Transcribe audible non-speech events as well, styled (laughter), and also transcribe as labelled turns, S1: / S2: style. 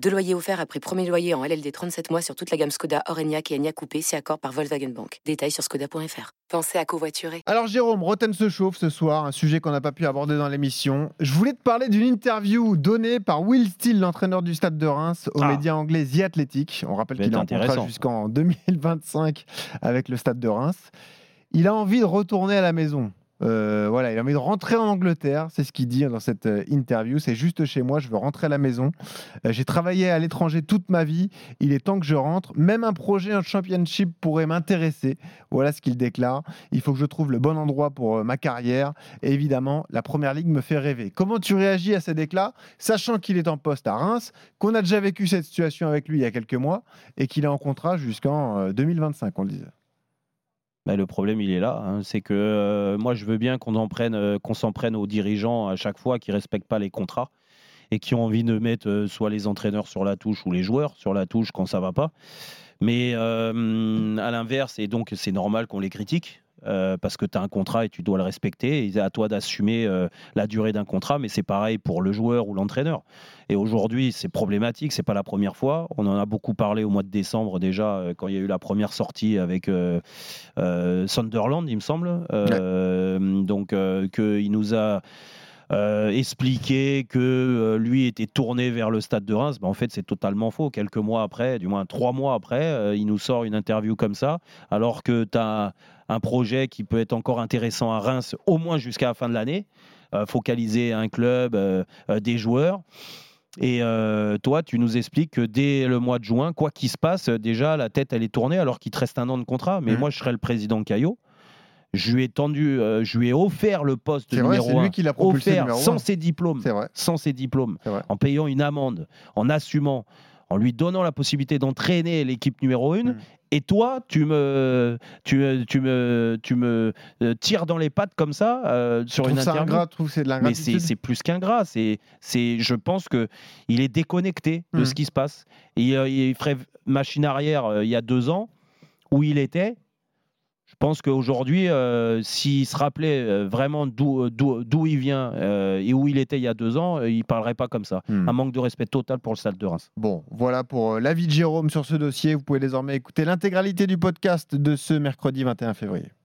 S1: Deux loyers offerts après premier loyer en LLD 37 mois sur toute la gamme Skoda, Orenia et Enya Coupé, c'est accord par Volkswagen Bank. Détails sur skoda.fr. Pensez à covoiturer.
S2: Alors Jérôme, Roten se chauffe ce soir, un sujet qu'on n'a pas pu aborder dans l'émission. Je voulais te parler d'une interview donnée par Will Steele, l'entraîneur du Stade de Reims, aux
S3: Ah.
S2: médias anglais The Athletic. On rappelle qu'il est en contrat jusqu'en (laughs) 2025 avec le Stade de Reims. Il a envie de retourner à la maison. Euh, voilà, il a envie de rentrer en Angleterre, c'est ce qu'il dit dans cette euh, interview. C'est juste chez moi, je veux rentrer à la maison. Euh, J'ai travaillé à l'étranger toute ma vie. Il est temps que je rentre. Même un projet en championship pourrait m'intéresser. Voilà ce qu'il déclare. Il faut que je trouve le bon endroit pour ma carrière. Et évidemment, la première ligue me fait rêver. Comment tu réagis à ces déclats, sachant qu'il est en poste à Reims, qu'on a déjà vécu cette situation avec lui il y a quelques mois et qu'il est en contrat jusqu'en euh, 2025, on le disait?
S3: Bah, le problème, il est là. hein. C'est que euh, moi, je veux bien euh, qu'on s'en prenne aux dirigeants à chaque fois qui respectent pas les contrats et qui ont envie de mettre euh, soit les entraîneurs sur la touche ou les joueurs sur la touche quand ça va pas. Mais à l'inverse, et donc c'est normal qu'on les critique. Euh, parce que tu as un contrat et tu dois le respecter. Et à toi d'assumer euh, la durée d'un contrat, mais c'est pareil pour le joueur ou l'entraîneur. Et aujourd'hui, c'est problématique, c'est pas la première fois. On en a beaucoup parlé au mois de décembre déjà, euh, quand il y a eu la première sortie avec Sunderland, il me semble. Donc, qu'il nous a euh, expliqué que euh, lui était tourné vers le stade de Reims. Ben, en fait, c'est totalement faux. Quelques mois après, du moins trois mois après, euh, il nous sort une interview comme ça, alors que tu as un projet qui peut être encore intéressant à Reims, au moins jusqu'à la fin de l'année, focaliser un club, des joueurs. Et euh, toi, tu nous expliques que dès le mois de juin, quoi qu'il se passe, déjà la tête elle est tournée alors qu'il te reste un an de contrat. Mais
S2: Mhm.
S3: moi, je serais le président Caillot. Je lui ai tendu, euh, je lui ai offert le poste
S2: vrai,
S3: numéro
S2: c'est lui qui l'a
S3: offert sans ses diplômes,
S2: vrai.
S3: sans ses diplômes,
S2: vrai.
S3: en payant une amende, en assumant, en lui donnant la possibilité d'entraîner l'équipe numéro une.
S2: Mhm.
S3: Et toi, tu me, tu, me- tu me, tu me euh, tires dans les pattes comme ça euh, sur
S2: Je
S3: une
S2: ça
S3: interview?
S2: ingrat, je trouve que c'est de
S3: Mais c'est c'est plus qu'ingrat. C'est, c'est, je pense que il est déconnecté de
S2: Hmm.
S3: ce qui se passe. Et, euh, il ferait machine arrière euh, il y a deux ans où il était. Je pense qu'aujourd'hui, euh, s'il se rappelait euh, vraiment d'où, d'où, il vient euh, et où il était il y a deux ans, euh, il parlerait pas comme ça.
S2: Hmm.
S3: Un manque de respect total pour le Stade de Reims.
S2: Bon, voilà pour euh, l'avis de Jérôme sur ce dossier. Vous pouvez désormais écouter l'intégralité du podcast de ce mercredi 21 février.